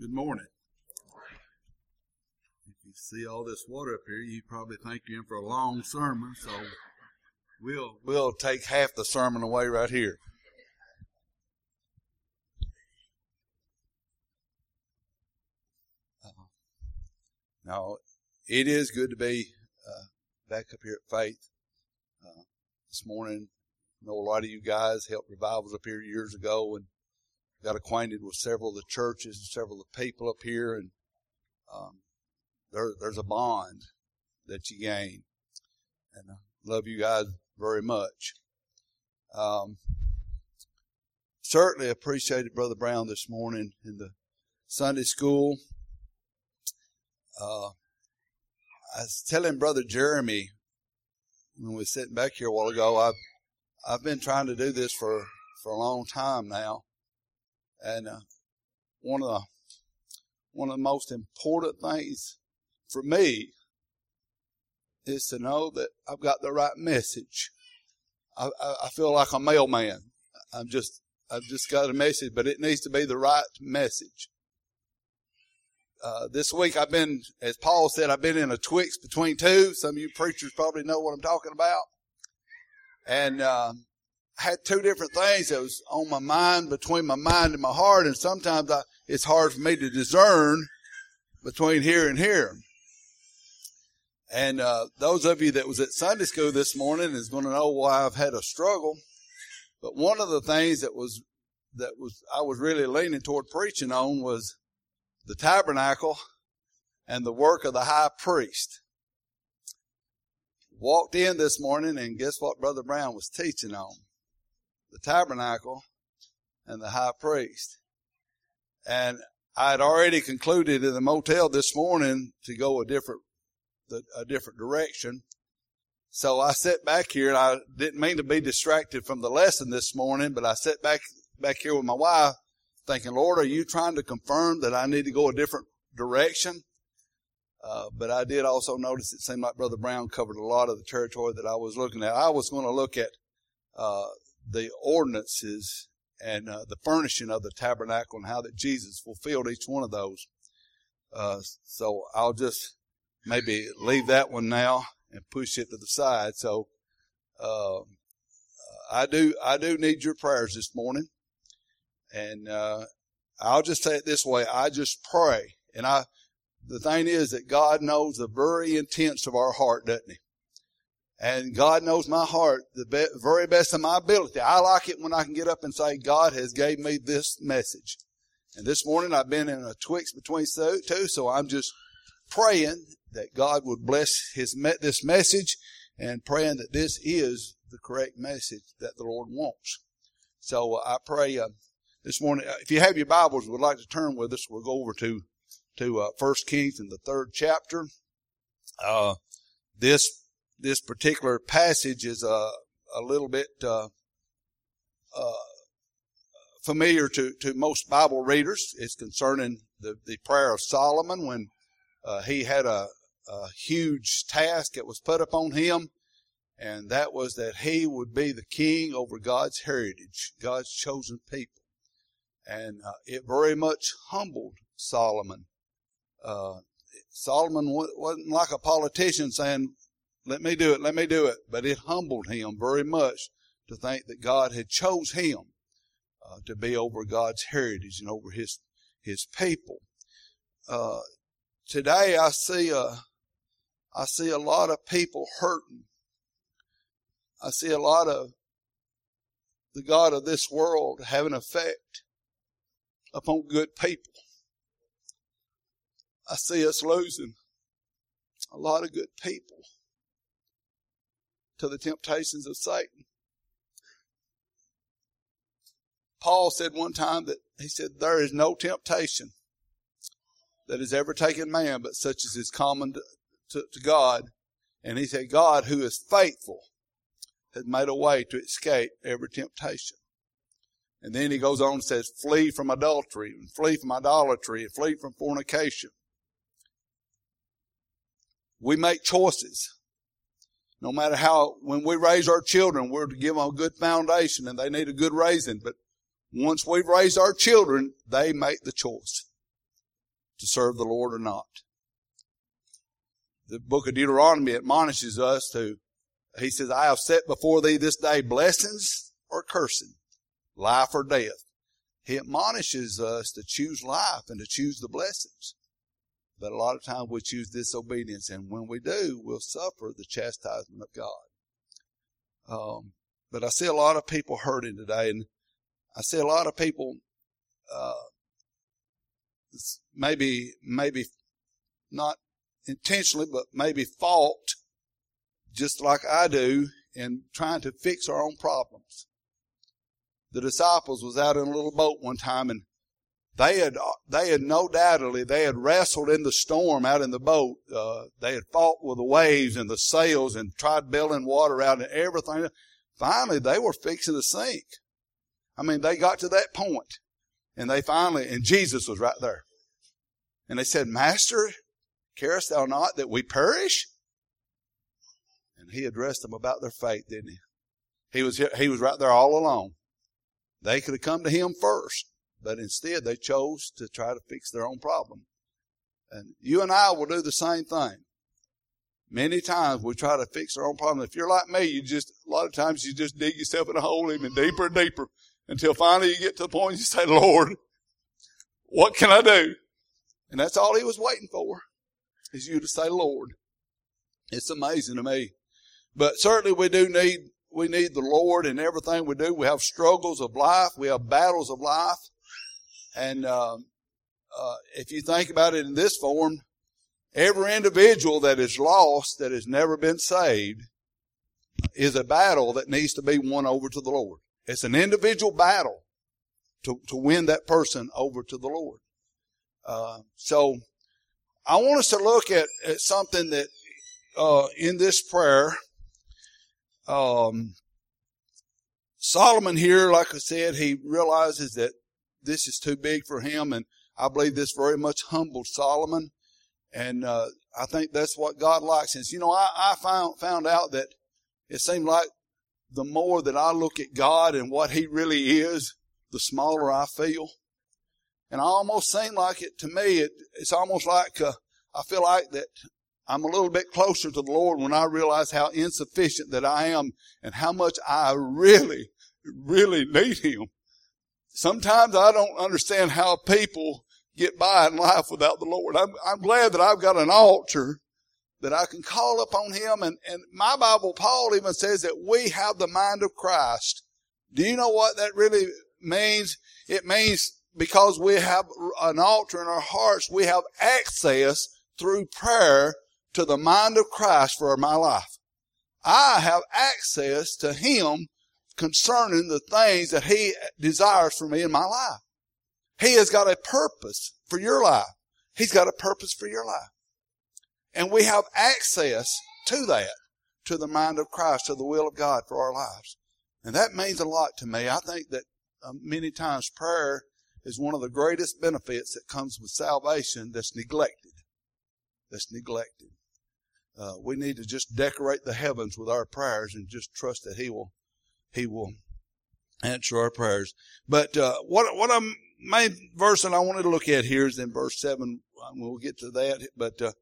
Good morning. If you see all this water up here, you probably think you're in for a long sermon, so we'll we'll take half the sermon away right here. Uh, now, it is good to be uh, back up here at Faith. Uh, this morning, I know a lot of you guys helped revivals up here years ago, and got acquainted with several of the churches and several of the people up here, and um, there, there's a bond that you gain. And I love you guys very much. Um, certainly appreciated Brother Brown this morning in the Sunday school. Uh, I was telling Brother Jeremy when we were sitting back here a while ago, I've I've been trying to do this for, for a long time now. And uh, one of the one of the most important things for me is to know that I've got the right message. I, I, I feel like a mailman. I'm just I've just got a message, but it needs to be the right message. Uh, this week I've been, as Paul said, I've been in a twix between two. Some of you preachers probably know what I'm talking about. And um, had two different things that was on my mind, between my mind and my heart, and sometimes I, it's hard for me to discern between here and here. And uh, those of you that was at Sunday school this morning is going to know why I've had a struggle. But one of the things that was that was I was really leaning toward preaching on was the tabernacle and the work of the high priest. Walked in this morning and guess what Brother Brown was teaching on? The tabernacle and the high priest. And I had already concluded in the motel this morning to go a different, a different direction. So I sat back here and I didn't mean to be distracted from the lesson this morning, but I sat back, back here with my wife thinking, Lord, are you trying to confirm that I need to go a different direction? Uh, but I did also notice it seemed like Brother Brown covered a lot of the territory that I was looking at. I was going to look at uh, the ordinances and uh, the furnishing of the tabernacle and how that Jesus fulfilled each one of those. Uh, so I'll just maybe leave that one now and push it to the side. So uh, I do I do need your prayers this morning, and uh, I'll just say it this way: I just pray, and I. The thing is that God knows the very intents of our heart, doesn't He? And God knows my heart the be- very best of my ability. I like it when I can get up and say, God has gave me this message. And this morning I've been in a twix between two, so I'm just praying that God would bless his this message and praying that this is the correct message that the Lord wants. So uh, I pray uh, this morning. Uh, if you have your Bibles, would like to turn with us. We'll go over to to uh, First Kings in the third chapter. Uh, this this particular passage is a, a little bit uh, uh, familiar to, to most Bible readers. It's concerning the, the prayer of Solomon when uh, he had a, a huge task that was put upon him, and that was that he would be the king over God's heritage, God's chosen people. And uh, it very much humbled Solomon. Uh, Solomon wasn't like a politician saying, let me do it. Let me do it. But it humbled him very much to think that God had chose him uh, to be over God's heritage and over his his people. Uh, today, I see a I see a lot of people hurting. I see a lot of the God of this world have an effect upon good people. I see us losing a lot of good people to the temptations of Satan. Paul said one time that he said, There is no temptation that has ever taken man but such as is common to, to, to God. And he said, God, who is faithful, has made a way to escape every temptation. And then he goes on and says, flee from adultery, and flee from idolatry, and flee from fornication. We make choices. No matter how, when we raise our children, we're to give them a good foundation and they need a good raising. But once we've raised our children, they make the choice. to serve the Lord or not. The book of Deuteronomy admonishes us to, he says, I have set before thee this day blessings or cursing, life or death. He admonishes us to choose life and to choose the blessings. But a lot of times we choose disobedience, and when we do, we'll suffer the chastisement of God. Um, but I see a lot of people hurting today, and I see a lot of people uh, maybe maybe not intentionally, but maybe fault, just like I do, in trying to fix our own problems. The disciples was out in a little boat one time, and they had they had no doubtedly they had wrestled in the storm out in the boat. Uh, they had fought with the waves and the sails and tried bailing water out and everything. Finally, they were fixing to sink. I mean, they got to that point, and they finally and Jesus was right there, and they said, "Master, carest thou not that we perish?" And he addressed them about their faith, didn't he? He was he was right there all alone. They could have come to him first. But instead, they chose to try to fix their own problem. And you and I will do the same thing. Many times we try to fix our own problem. If you're like me, you just, a lot of times you just dig yourself in a hole even deeper and deeper until finally you get to the point you say, Lord, what can I do? And that's all he was waiting for is you to say, Lord. It's amazing to me. But certainly we do need, we need the Lord in everything we do. We have struggles of life. We have battles of life. And um, uh, if you think about it in this form, every individual that is lost, that has never been saved, is a battle that needs to be won over to the Lord. It's an individual battle to, to win that person over to the Lord. Uh, so I want us to look at, at something that uh, in this prayer, um, Solomon here, like I said, he realizes that this is too big for him. And I believe this very much humbled Solomon. And, uh, I think that's what God likes. And, you know, I, I found, found out that it seemed like the more that I look at God and what He really is, the smaller I feel. And I almost seem like it to me, it, it's almost like, uh, I feel like that I'm a little bit closer to the Lord when I realize how insufficient that I am and how much I really, really need Him. Sometimes I don't understand how people get by in life without the Lord. I'm, I'm glad that I've got an altar that I can call upon Him. And, and my Bible, Paul even says that we have the mind of Christ. Do you know what that really means? It means because we have an altar in our hearts, we have access through prayer to the mind of Christ for my life. I have access to Him concerning the things that He desires for me in my life. He has got a purpose for your life. He's got a purpose for your life. And we have access to that, to the mind of Christ, to the will of God for our lives. And that means a lot to me. I think that uh, many times prayer is one of the greatest benefits that comes with salvation that's neglected. That's neglected. Uh, we need to just decorate the heavens with our prayers and just trust that He will he will answer our prayers. But uh, what what I'm main verse that I wanted to look at here is in verse seven. We'll get to that. But uh,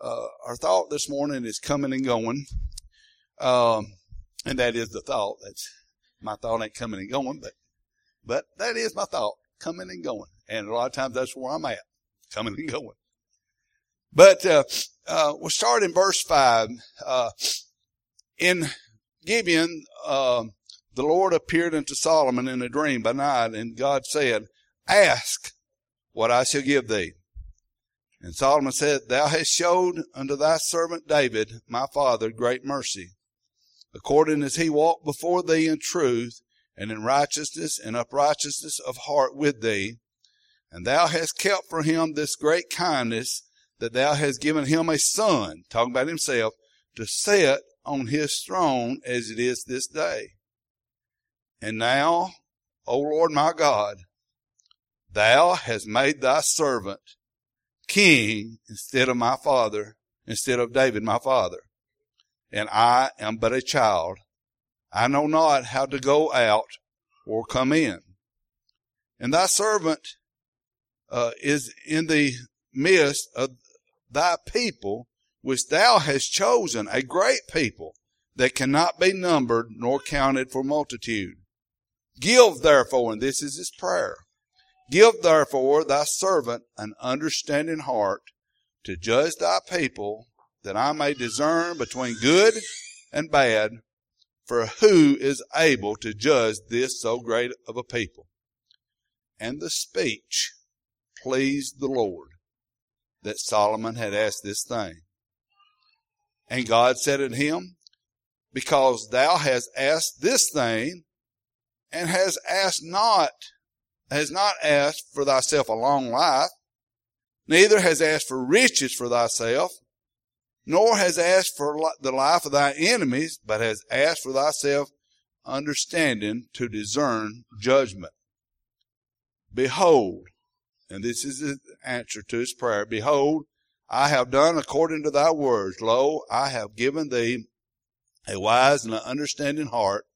uh, our thought this morning is coming and going, um, and that is the thought. That's my thought ain't coming and going, but but that is my thought coming and going. And a lot of times that's where I'm at, coming and going. But uh, uh, we'll start in verse five. Uh, in Gibeon, uh, the Lord appeared unto Solomon in a dream by night, and God said, Ask what I shall give thee. And Solomon said, Thou hast showed unto thy servant David, my father, great mercy, according as he walked before thee in truth, and in righteousness and uprightness of heart with thee. And thou hast kept for him this great kindness, that thou hast given him a son, talking about himself, to sit on his throne as it is this day. And now, O Lord my God, thou hast made thy servant king instead of my father, instead of David my father. And I am but a child. I know not how to go out or come in. And thy servant uh, is in the midst of thy people, which thou hast chosen, a great people that cannot be numbered nor counted for multitude. Give therefore, and this is his prayer, give therefore thy servant an understanding heart to judge thy people, that I may discern between good and bad, for who is able to judge this so great of a people? And the speech pleased the Lord that Solomon had asked this thing. And God said unto him, Because thou hast asked this thing, and has asked not, has not asked for thyself a long life, neither has asked for riches for thyself, nor has asked for the life of thy enemies, but has asked for thyself understanding to discern judgment. Behold, and this is the answer to his prayer, behold, I have done according to thy words. Lo, I have given thee a wise and an understanding heart,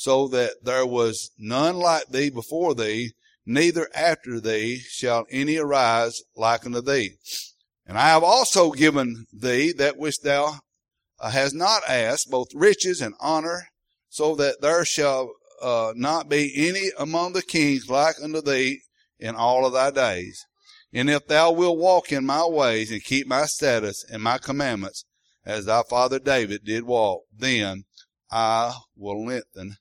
so that there was none like thee before thee, neither after thee shall any arise like unto thee. And I have also given thee that which thou hast not asked, both riches and honor, so that there shall uh, not be any among the kings like unto thee in all of thy days. And if thou wilt walk in my ways and keep my statutes and my commandments, as thy father David did walk, then I will lengthen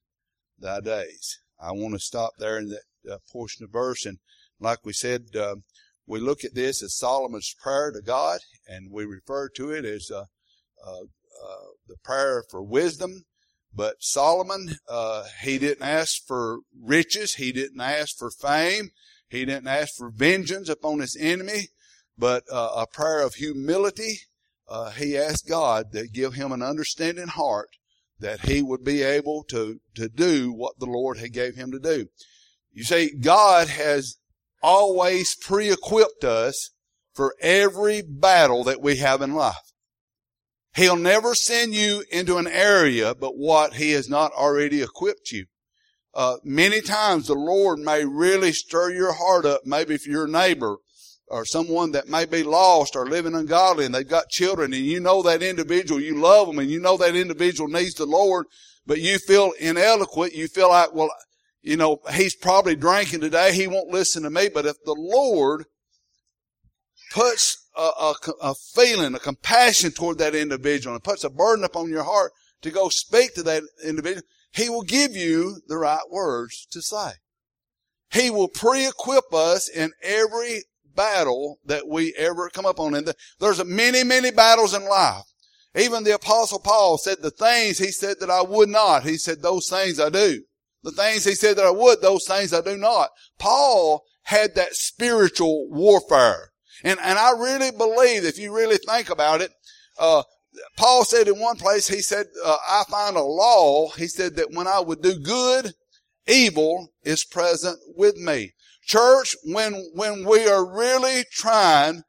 thy days. I want to stop there in that uh, portion of verse. And like we said, uh, we look at this as Solomon's prayer to God, and we refer to it as uh, uh, uh, the prayer for wisdom. But Solomon, uh, he didn't ask for riches. He didn't ask for fame. He didn't ask for vengeance upon his enemy, but a prayer of humility. He asked God to give him an understanding heart that he would be able to, to do what the Lord had gave him to do. You see, God has always pre-equipped us for every battle that we have in life. He'll never send you into an area but what he has not already equipped you. Uh, many times the Lord may really stir your heart up, maybe for your neighbor or someone that may be lost or living ungodly and they've got children and you know that individual, you love them and you know that individual needs the Lord, but you feel inadequate. You feel like, well, you know, he's probably drinking today. He won't listen to me. But if the Lord puts a, a, a, feeling, a compassion toward that individual and puts a burden upon your heart to go speak to that individual, he will give you the right words to say. He will pre-equip us in every battle that we ever come up on. And there's many, many battles in life. Even the apostle Paul said the things he said that I would not. He said those things I do. The things he said that I would, those things I do not. Paul had that spiritual warfare. And, and I really believe, if you really think about it, uh, Paul said in one place, he said, uh, I find a law. He said that when I would do good, evil is present with me. Church, when, when we are really trying,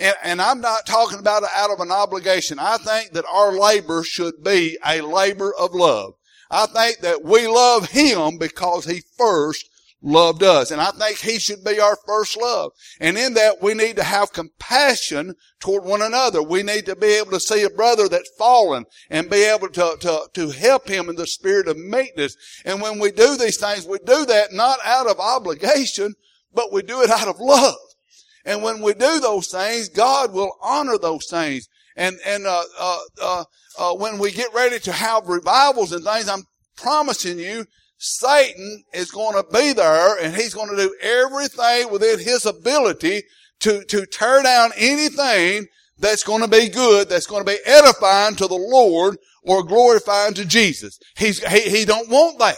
and, and I'm not talking about it out of an obligation. I think that our labor should be a labor of love. I think that we love Him because He first loved us. And I think He should be our first love. And in that, we need to have compassion toward one another. We need to be able to see a brother that's fallen and be able to, to, to help him in the spirit of meekness. And when we do these things, we do that not out of obligation, but we do it out of love. And when we do those things, God will honor those things. And, and, uh, uh, uh, uh, when we get ready to have revivals and things, I'm promising you, Satan is going to be there and he's going to do everything within his ability to, to tear down anything that's going to be good, that's going to be edifying to the Lord or glorifying to Jesus. He's, he, he don't want that.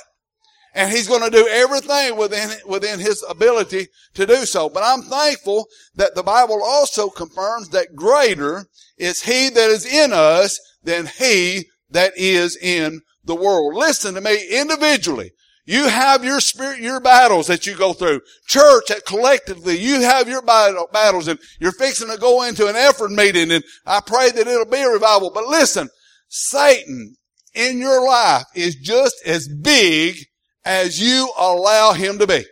And he's going to do everything within, within his ability to do so. But I'm thankful that the Bible also confirms that greater is he that is in us than he that is in the world. Listen to me individually. You have your spirit, your battles that you go through. Church, collectively, you have your battles and you're fixing to go into an effort meeting and I pray that it'll be a revival. But listen, Satan in your life is just as big as you allow him to be.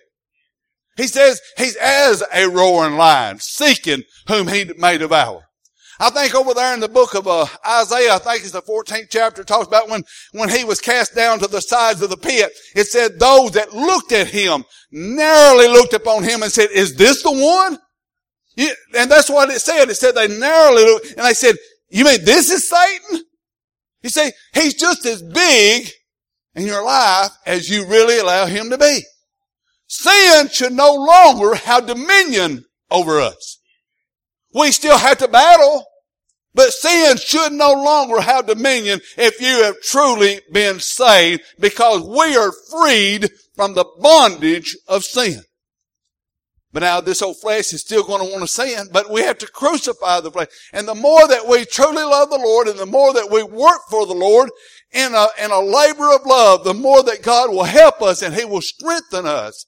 He says he's as a roaring lion, seeking whom he may devour. I think over there in the book of uh, Isaiah, I think it's the 14th chapter, talks about when, when he was cast down to the sides of the pit. It said those that looked at him narrowly looked upon him and said, is this the one? And that's what it said. It said they narrowly looked, and they said, you mean this is Satan? You see, he's just as big in your life as you really allow him to be. Sin should no longer have dominion over us. We still have to battle, but sin should no longer have dominion if you have truly been saved because we are freed from the bondage of sin. But now this old flesh is still going to want to sin, but we have to crucify the flesh. And the more that we truly love the Lord and the more that we work for the Lord in a, in a labor of love, the more that God will help us and He will strengthen us.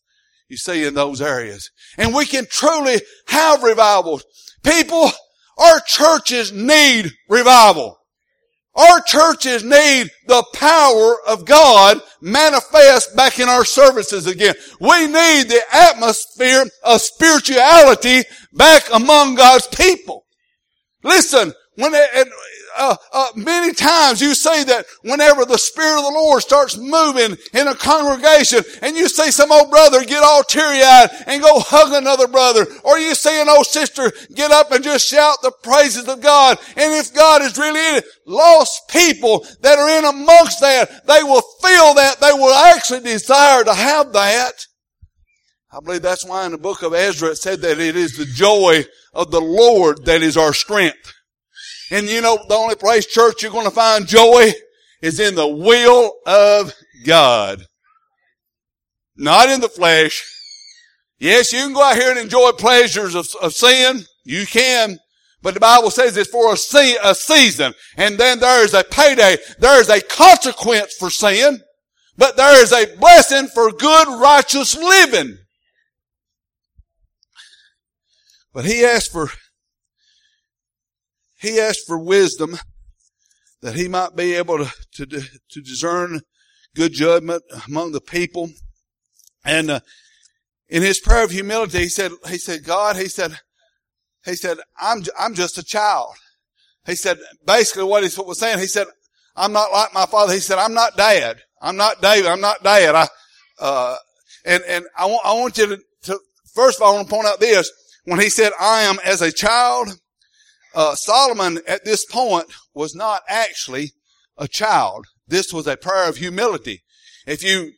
You see in those areas. And we can truly have revivals. People, our churches need revival. Our churches need the power of God manifest back in our services again. We need the atmosphere of spirituality back among God's people. Listen, when it, uh, uh, many times you see that whenever the Spirit of the Lord starts moving in a congregation and you see some old brother get all teary-eyed and go hug another brother, or you see an old sister get up and just shout the praises of God, and if God is really in it, lost people that are in amongst that, they will feel that, they will actually desire to have that. I believe that's why in the book of Ezra it said that it is the joy of the Lord that is our strength. And you know, the only place church you're going to find joy is in the will of God. Not in the flesh. Yes, you can go out here and enjoy pleasures of, of sin. You can. But the Bible says it's for a, se- a season. And then there is a payday. There is a consequence for sin. But there is a blessing for good, righteous living. But he asked for he asked for wisdom that he might be able to, to, to discern good judgment among the people. And uh, in his prayer of humility, he said, he said, God, he said, he said, I'm, I'm just a child. He said, basically what he was saying, he said, I'm not like my father. He said, I'm not dad. I'm not David. I'm not dad. I, uh, and, and I want, I want you to, to, first of all, I want to point out this. When he said, I am as a child, uh, Solomon at this point was not actually a child. This was a prayer of humility. If you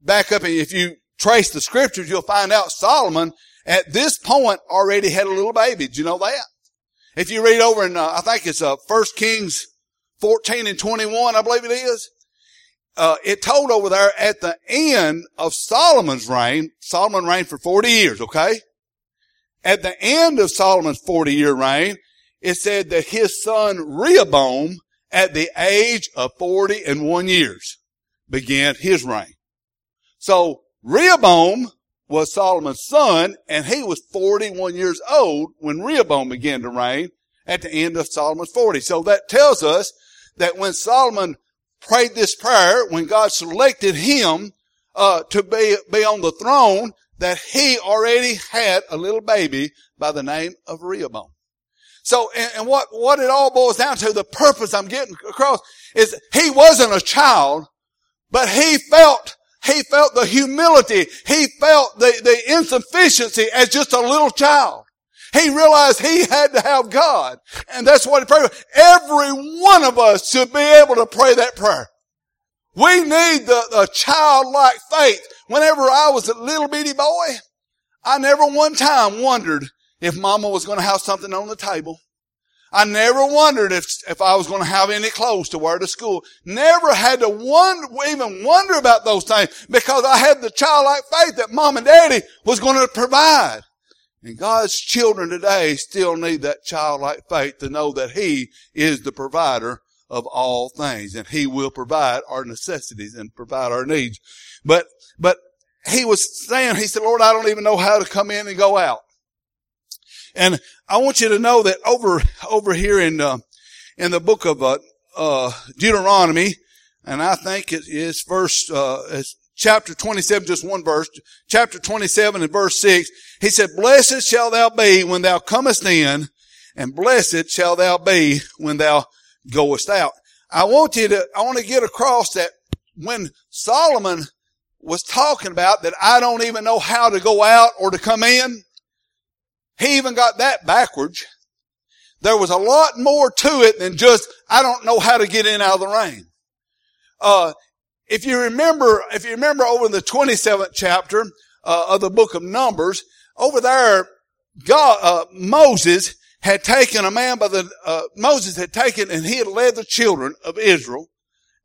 back up and if you trace the scriptures, you'll find out Solomon at this point already had a little baby. Do you know that? If you read over in, uh, I think it's uh, 1 Kings 14 and 21, I believe it is. Uh, it told over there at the end of Solomon's reign, Solomon reigned for 40 years, okay? At the end of Solomon's 40 year reign, it said that his son Rehoboam at the age of 40 and one years began his reign. So Rehoboam was Solomon's son and he was 41 years old when Rehoboam began to reign at the end of Solomon's 40. So that tells us that when Solomon prayed this prayer, when God selected him uh, to be, be on the throne, that he already had a little baby by the name of Rehoboam. So, and, and what, what it all boils down to, the purpose I'm getting across is he wasn't a child, but he felt, he felt the humility. He felt the, the insufficiency as just a little child. He realized he had to have God. And that's what he prayed. Every one of us should be able to pray that prayer. We need the, the childlike faith. Whenever I was a little bitty boy, I never one time wondered if mama was going to have something on the table. I never wondered if, if I was going to have any clothes to wear to school. Never had to wonder, even wonder about those things because I had the childlike faith that mom and daddy was going to provide. And God's children today still need that childlike faith to know that He is the provider of all things and He will provide our necessities and provide our needs. But, but He was saying, He said, Lord, I don't even know how to come in and go out. And I want you to know that over, over here in, uh, in the book of, uh, uh, Deuteronomy, and I think it is verse, uh, chapter 27, just one verse, chapter 27 and verse 6, he said, Blessed shall thou be when thou comest in, and blessed shall thou be when thou goest out. I want you to, I want to get across that when Solomon was talking about that I don't even know how to go out or to come in, he even got that backwards. There was a lot more to it than just, I don't know how to get in out of the rain. Uh, if you remember, if you remember over in the 27th chapter uh, of the book of Numbers, over there, God, uh, Moses had taken a man by the, uh, Moses had taken and he had led the children of Israel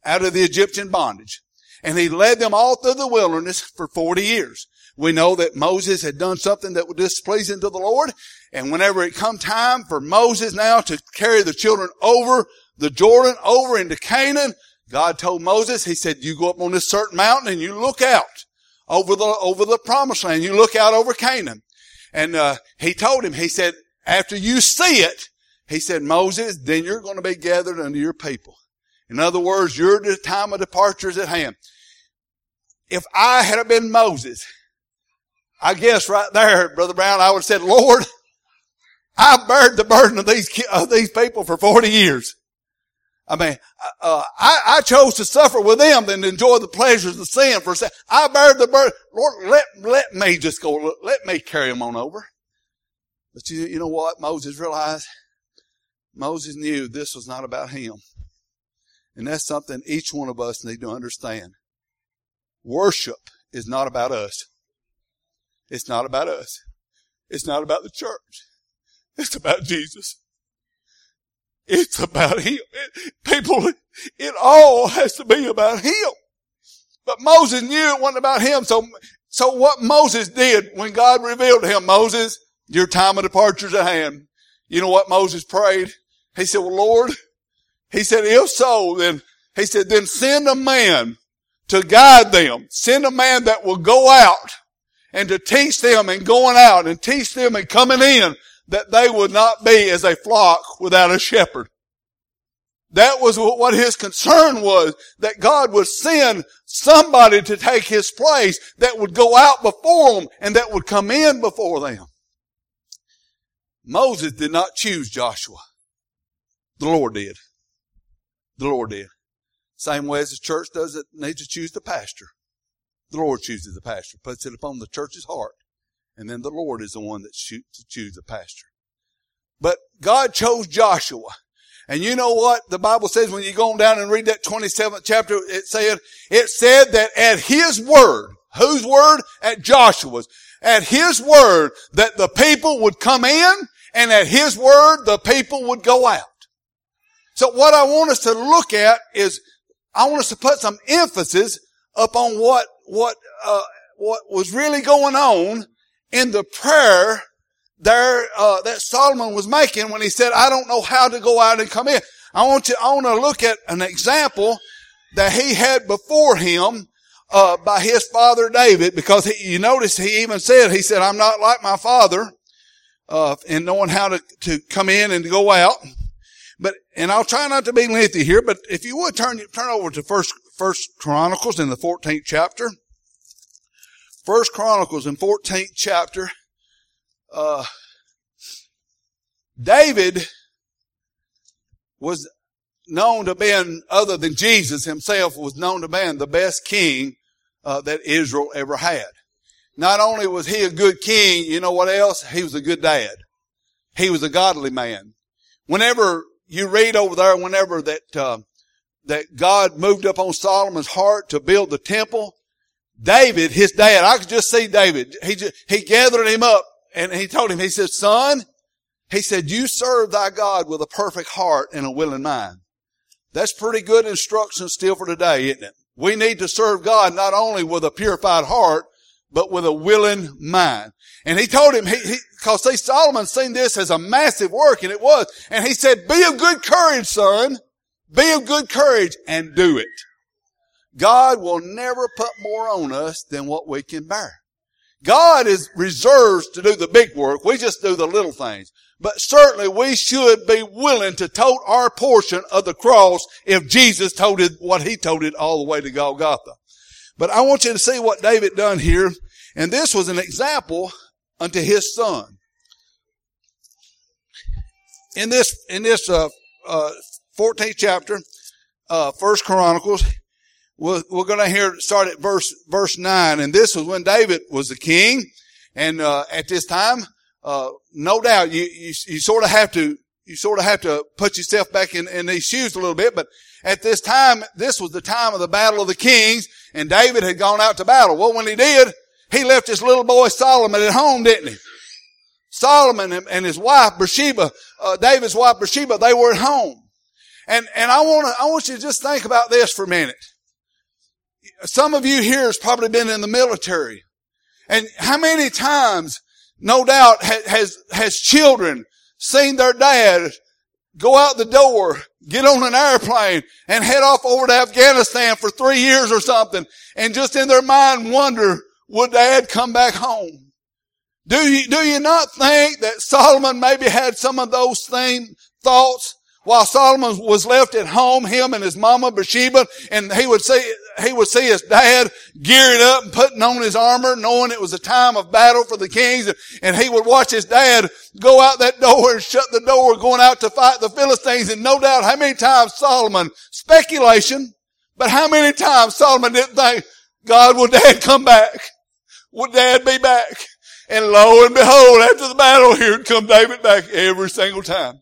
out of the Egyptian bondage. And he led them all through the wilderness for 40 years. We know that Moses had done something that was displeasing to the Lord. And whenever it come time for Moses now to carry the children over the Jordan, over into Canaan, God told Moses, he said, you go up on this certain mountain and you look out over the, over the promised land. You look out over Canaan. And, uh, he told him, he said, after you see it, he said, Moses, then you're going to be gathered unto your people. In other words, your time of departure is at hand. If I had been Moses, I guess right there, Brother Brown, I would have said, Lord, I've beared the burden of these, of these people for 40 years. I mean, uh, I, I, chose to suffer with them than to enjoy the pleasures of sin for I bear the burden. Lord, let, let me just go, let me carry them on over. But you, you know what? Moses realized, Moses knew this was not about him. And that's something each one of us need to understand. Worship is not about us. It's not about us. It's not about the church. It's about Jesus. It's about Him. People, it all has to be about Him. But Moses knew it wasn't about Him. So, so what Moses did when God revealed to him, Moses, your time of departure is at hand. You know what Moses prayed? He said, well, Lord, he said, if so, then, he said, then send a man to guide them. Send a man that will go out and to teach them and going out and teach them and coming in that they would not be as a flock without a shepherd. That was what his concern was, that God would send somebody to take his place that would go out before them and that would come in before them. Moses did not choose Joshua. The Lord did. The Lord did. Same way as the church does it needs to choose the pastor. The Lord chooses the pastor, puts it upon the church's heart, and then the Lord is the one that shoots to choose the pastor. But God chose Joshua. And you know what the Bible says when you go on down and read that 27th chapter, it said, it said that at his word, whose word? At Joshua's. At his word that the people would come in and at his word the people would go out. So what I want us to look at is I want us to put some emphasis upon what what uh, what was really going on in the prayer there uh, that Solomon was making when he said, "I don't know how to go out and come in." I want you. I want to look at an example that he had before him uh, by his father David, because he, you notice he even said, he said, "I'm not like my father uh, in knowing how to to come in and to go out." But and I'll try not to be lengthy here, but if you would turn turn over to First First Chronicles in the 14th chapter. First Chronicles in 14th chapter. Uh, David was known to be, other than Jesus himself, was known to be the best king uh, that Israel ever had. Not only was he a good king, you know what else? He was a good dad. He was a godly man. Whenever you read over there, whenever that uh, that God moved up on Solomon's heart to build the temple, David, his dad, I could just see David. He just, he gathered him up and he told him, he said, son, he said, you serve thy God with a perfect heart and a willing mind. That's pretty good instruction still for today, isn't it? We need to serve God not only with a purified heart, but with a willing mind. And he told him, he, he cause see, Solomon seen this as a massive work, and it was. And he said, be of good courage, son. Be of good courage and do it. God will never put more on us than what we can bear. God is reserved to do the big work. We just do the little things. But certainly we should be willing to tote our portion of the cross if Jesus toted what he toted all the way to Golgotha. But I want you to see what David done here. And this was an example unto his son. In this, in this, uh, uh, 14th chapter, uh, Chronicles, we're, we're going to hear start at verse verse nine, and this was when David was the king, and uh, at this time, uh, no doubt you, you you sort of have to you sort of have to put yourself back in, in these shoes a little bit, but at this time, this was the time of the battle of the kings, and David had gone out to battle. Well, when he did, he left his little boy Solomon at home, didn't he? Solomon and his wife Bathsheba, uh, David's wife Bathsheba, they were at home. And, and I want to, I want you to just think about this for a minute. Some of you here has probably been in the military. And how many times, no doubt, has, has children seen their dad go out the door, get on an airplane, and head off over to Afghanistan for three years or something, and just in their mind wonder, would dad come back home? Do you, do you not think that Solomon maybe had some of those same thoughts? While Solomon was left at home, him and his mama Bathsheba, and he would see, he would see his dad gearing up and putting on his armor, knowing it was a time of battle for the kings, and he would watch his dad go out that door and shut the door going out to fight the Philistines, and no doubt how many times Solomon, speculation, but how many times Solomon didn't think, God, will dad come back? Would dad be back? And lo and behold, after the battle, here come David back every single time.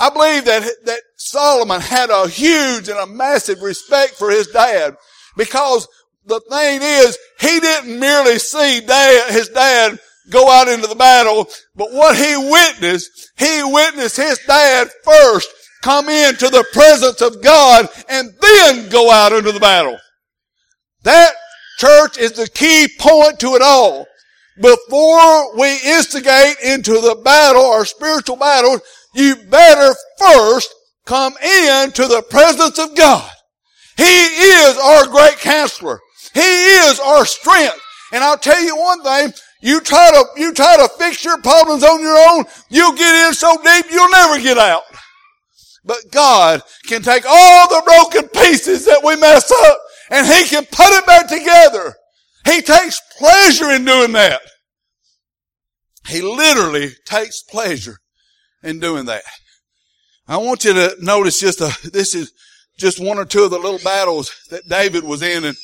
I believe that, that Solomon had a huge and a massive respect for his dad because the thing is, he didn't merely see dad, his dad go out into the battle, but what he witnessed, he witnessed his dad first come into the presence of God and then go out into the battle. That church is the key point to it all. Before we instigate into the battle or spiritual battle, you better first come into the presence of God. He is our great counselor. He is our strength. And I'll tell you one thing, you try to, you try to fix your problems on your own, you'll get in so deep you'll never get out. But God can take all the broken pieces that we mess up and He can put it back together. He takes pleasure in doing that. He literally takes pleasure in doing that. I want you to notice just a, this is just one or two of the little battles that David was in. And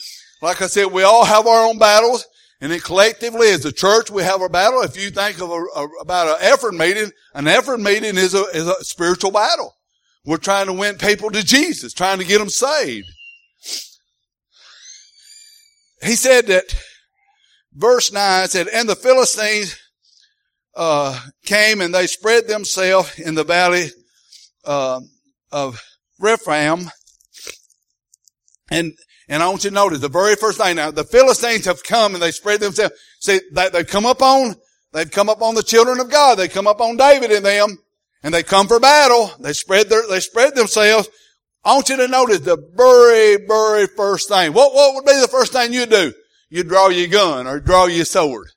like I said, we all have our own battles. And then collectively as a church, we have our battle. If you think of a, a, about an effort meeting, an effort meeting is a, is a spiritual battle. We're trying to win people to Jesus, trying to get them saved. He said that verse 9 said, and the Philistines uh, came and they spread themselves in the valley uh, of Rephaim. And and I want you to notice the very first thing now, the Philistines have come and they spread themselves. See, they, they've come up on, they've come up on the children of God. They come up on David and them and they come for battle. They spread their, they spread themselves. I want you to notice the very, very first thing. What, what would be the first thing you'd do? You'd draw your gun or draw your sword.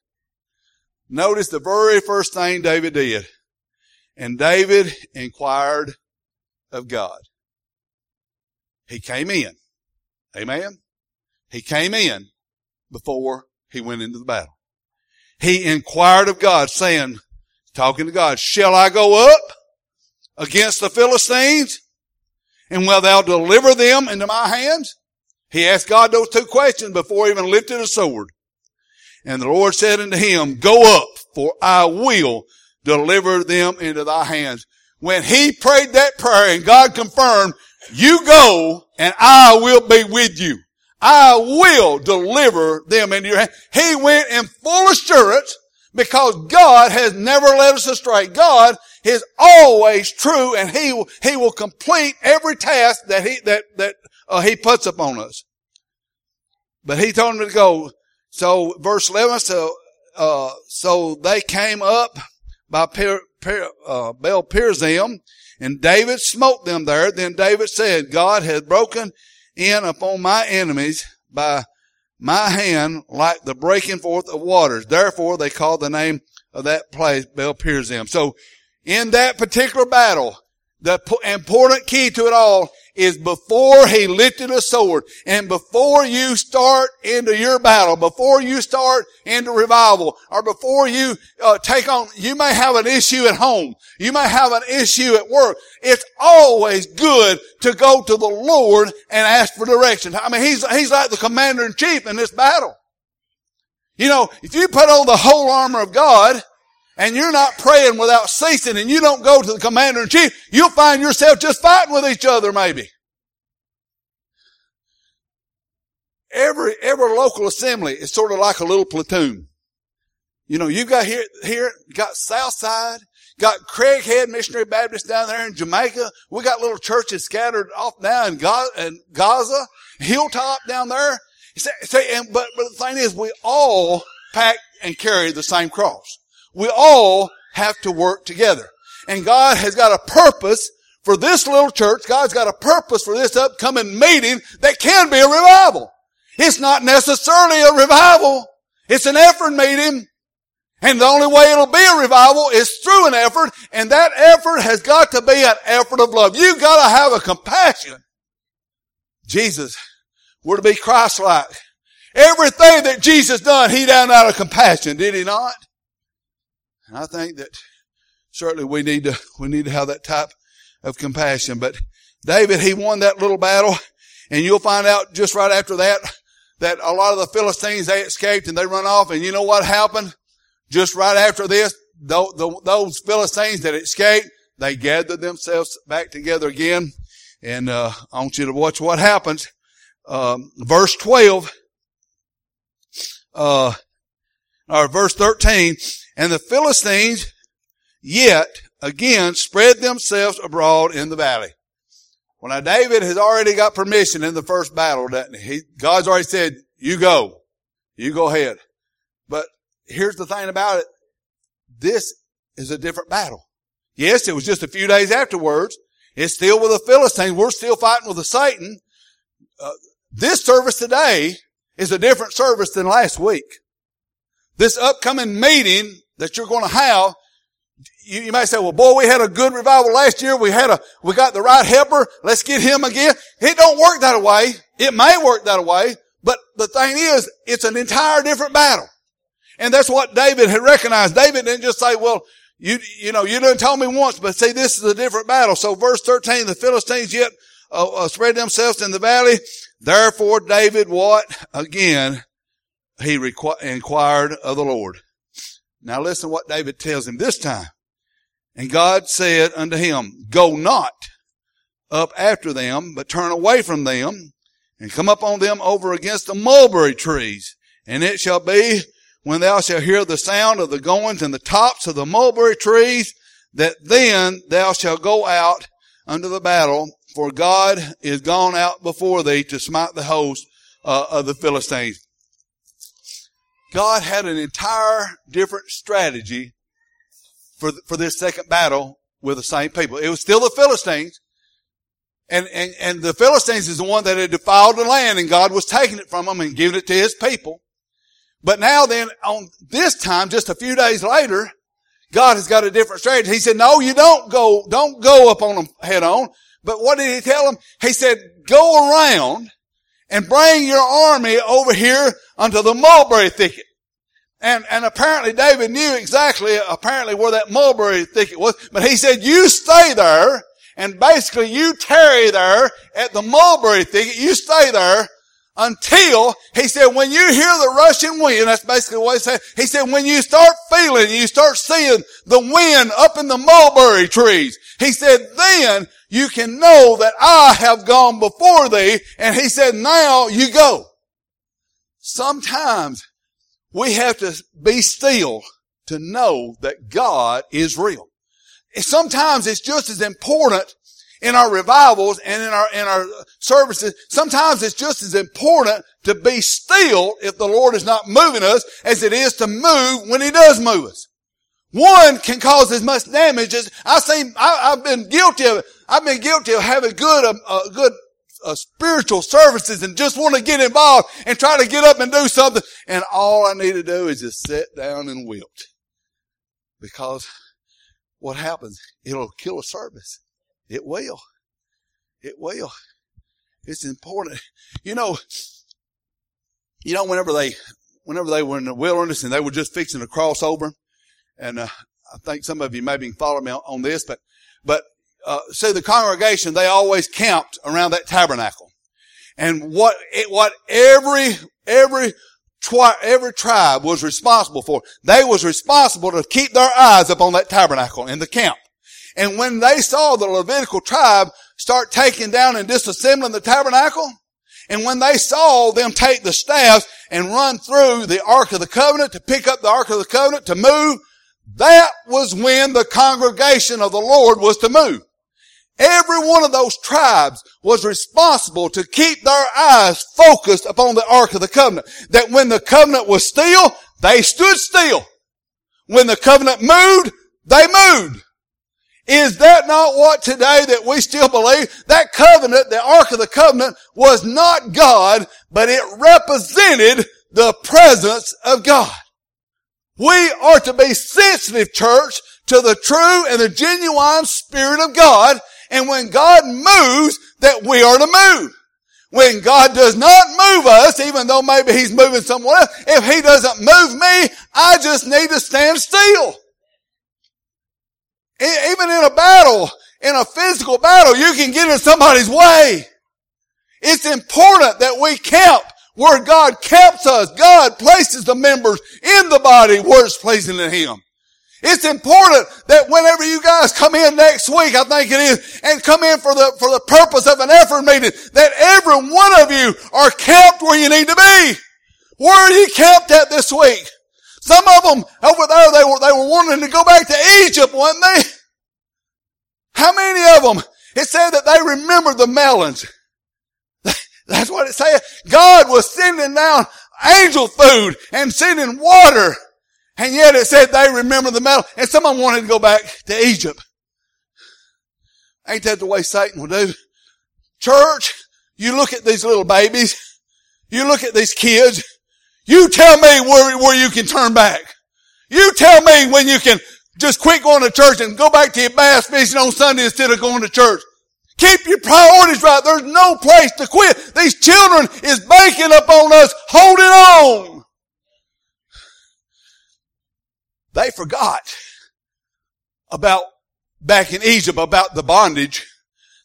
Notice the very first thing David did. And David inquired of God. He came in. Amen. He came in before he went into the battle. He inquired of God saying, talking to God, shall I go up against the Philistines? And will thou deliver them into my hands? He asked God those two questions before he even lifted a sword. And the Lord said unto him, go up, for I will deliver them into thy hands. When he prayed that prayer and God confirmed, you go and I will be with you. I will deliver them into your hands. He went in full assurance because God has never led us astray. God is always true and he will, he will complete every task that he, that, that uh, he puts upon us. But he told him to go, so verse 11, so, uh, so they came up by per, per, uh, Baal Perazim and David smote them there. Then David said, God has broken in upon my enemies by my hand like the breaking forth of waters. Therefore they called the name of that place Baal Perazim. So in that particular battle, the important key to it all is before he lifted a sword and before you start into your battle, before you start into revival or before you uh, take on, you may have an issue at home. You may have an issue at work. It's always good to go to the Lord and ask for direction. I mean, he's, he's like the commander in chief in this battle. You know, if you put on the whole armor of God, and you're not praying without ceasing and you don't go to the commander in chief, you'll find yourself just fighting with each other maybe. Every, every local assembly is sort of like a little platoon. You know, you got here, here, got Southside, got Craighead Missionary Baptist down there in Jamaica. We got little churches scattered off now in Gaza, Gaza Hilltop down there. See, and, but, but the thing is, we all pack and carry the same cross. We all have to work together. And God has got a purpose for this little church. God's got a purpose for this upcoming meeting that can be a revival. It's not necessarily a revival. It's an effort meeting. And the only way it'll be a revival is through an effort, and that effort has got to be an effort of love. You've got to have a compassion. Jesus, we're to be Christ-like. Everything that Jesus done, he done out of compassion, did he not? And I think that certainly we need to, we need to have that type of compassion. But David, he won that little battle and you'll find out just right after that that a lot of the Philistines, they escaped and they run off. And you know what happened? Just right after this, those Philistines that escaped, they gathered themselves back together again. And, uh, I want you to watch what happens. Um, verse 12, uh, or verse 13, and the Philistines yet again spread themselves abroad in the valley. Well, now David has already got permission in the first battle, doesn't he? God's already said, you go. You go ahead. But here's the thing about it. This is a different battle. Yes, it was just a few days afterwards. It's still with the Philistines. We're still fighting with the Satan. Uh, this service today is a different service than last week. This upcoming meeting that you're going to have, you, you, might say, well, boy, we had a good revival last year. We had a, we got the right helper. Let's get him again. It don't work that way. It may work that way, but the thing is, it's an entire different battle. And that's what David had recognized. David didn't just say, well, you, you know, you didn't tell me once, but see, this is a different battle. So verse 13, the Philistines yet uh, uh, spread themselves in the valley. Therefore David what? Again, he requ- inquired of the Lord. Now listen what David tells him this time. And God said unto him, Go not up after them, but turn away from them, and come up on them over against the mulberry trees. And it shall be, when thou shalt hear the sound of the goings and the tops of the mulberry trees, that then thou shalt go out unto the battle, for God is gone out before thee to smite the host uh, of the Philistines. God had an entire different strategy for, for this second battle with the same people. It was still the Philistines. And, and, and the Philistines is the one that had defiled the land and God was taking it from them and giving it to his people. But now then, on this time, just a few days later, God has got a different strategy. He said, no, you don't go, don't go up on them head on. But what did he tell them? He said, go around and bring your army over here unto the mulberry thicket. And, and apparently David knew exactly, apparently where that mulberry thicket was, but he said, you stay there, and basically you tarry there at the mulberry thicket, you stay there until, he said, when you hear the rushing wind, that's basically what he said, he said, when you start feeling, you start seeing the wind up in the mulberry trees, he said, then you can know that I have gone before thee. And he said, now you go. Sometimes we have to be still to know that God is real. Sometimes it's just as important in our revivals and in our, in our services. Sometimes it's just as important to be still if the Lord is not moving us as it is to move when He does move us. One can cause as much damage as I've seen. I, have been guilty of. I've been guilty of having good, uh, uh, good uh, spiritual services and just want to get involved and try to get up and do something. And all I need to do is just sit down and wilt. Because what happens? It'll kill a service. It will. It will. It's important. You know, you know, whenever they, whenever they were in the wilderness and they were just fixing to cross over, and uh, I think some of you maybe follow me on, this, but, but, uh, see the congregation, they always camped around that tabernacle. And what, it, what every, every, twi- every tribe was responsible for, they was responsible to keep their eyes upon that tabernacle in the camp. And when they saw the Levitical tribe start taking down and disassembling the tabernacle, and when they saw them take the staffs and run through the Ark of the Covenant to pick up the Ark of the Covenant to move, that was when the congregation of the Lord was to move. Every one of those tribes was responsible to keep their eyes focused upon the Ark of the Covenant. That when the covenant was still, they stood still. When the covenant moved, they moved. Is that not what today that we still believe? That covenant, the Ark of the Covenant, was not God, but it represented the presence of God. We are to be sensitive, church, to the true and the genuine Spirit of God, and when God moves, that we are to move. When God does not move us, even though maybe He's moving somewhere else, if He doesn't move me, I just need to stand still. Even in a battle, in a physical battle, you can get in somebody's way. It's important that we camp where God camps us. God places the members in the body where it's pleasing to Him. It's important that whenever you guys come in next week, I think it is, and come in for the, for the purpose of an effort meeting, that every one of you are kept where you need to be. Where are you kept at this week? Some of them over there, they were, they were wanting to go back to Egypt, weren't they? How many of them? It said that they remembered the melons. That's what it said. God was sending down angel food and sending water. And yet it said they remember the metal. And someone wanted to go back to Egypt. Ain't that the way Satan will do? Church, you look at these little babies. You look at these kids. You tell me where, where you can turn back. You tell me when you can just quit going to church and go back to your bass fishing on Sunday instead of going to church. Keep your priorities right. There's no place to quit. These children is banking upon us holding on. They forgot about back in Egypt about the bondage.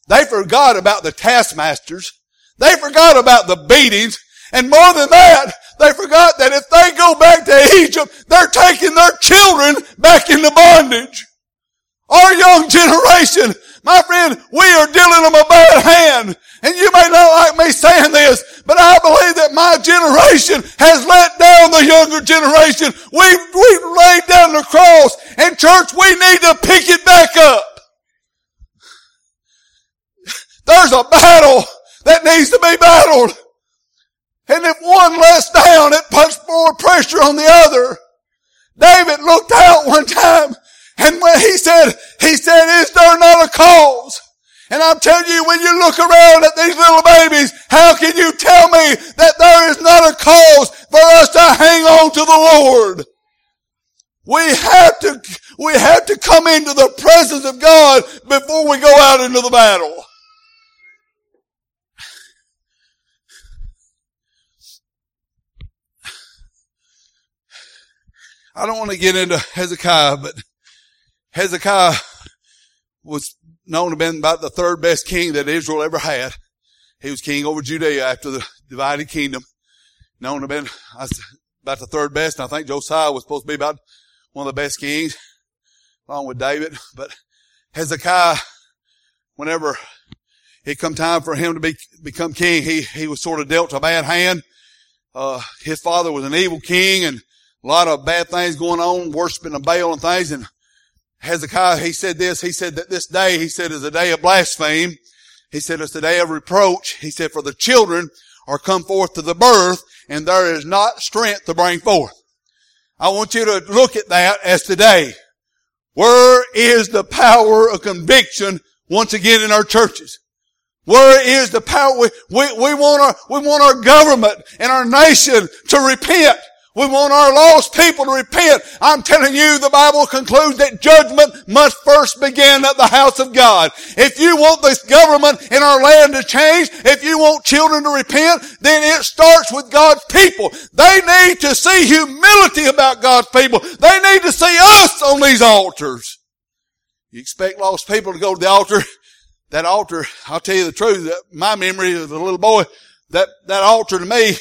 They forgot about the taskmasters. They forgot about the beatings. And more than that, they forgot that if they go back to Egypt, they're taking their children back into bondage. Our young generation, my friend, we are dealing them a bad hand. And you may not like me saying this, but I believe that my generation has let down the younger generation. We've, we've laid down the cross and church, we need to pick it back up. There's a battle that needs to be battled. And if one lets down, it puts more pressure on the other. David looked out one time and when he said, he said, is there not a cause? And I'm telling you, when you look around at these little babies, how can you tell me that there is not a cause for us to hang on to the Lord? We have to, we have to come into the presence of God before we go out into the battle. I don't want to get into Hezekiah, but Hezekiah was known to have been about the third best king that Israel ever had. He was king over Judea after the divided kingdom. Known to have been about the third best. And I think Josiah was supposed to be about one of the best kings, along with David. But Hezekiah, whenever it come time for him to be, become king, he, he was sort of dealt a bad hand. Uh, his father was an evil king and a lot of bad things going on, worshiping the Baal and things. And Hezekiah, he said this, he said that this day, he said, is a day of blasphemy. He said it's a day of reproach. He said, for the children are come forth to the birth and there is not strength to bring forth. I want you to look at that as today. Where is the power of conviction once again in our churches? Where is the power? We, we, we want our, we want our government and our nation to repent. We want our lost people to repent. I'm telling you, the Bible concludes that judgment must first begin at the house of God. If you want this government in our land to change, if you want children to repent, then it starts with God's people. They need to see humility about God's people. They need to see us on these altars. You expect lost people to go to the altar. That altar, I'll tell you the truth, my memory as a little boy, that, that altar to me,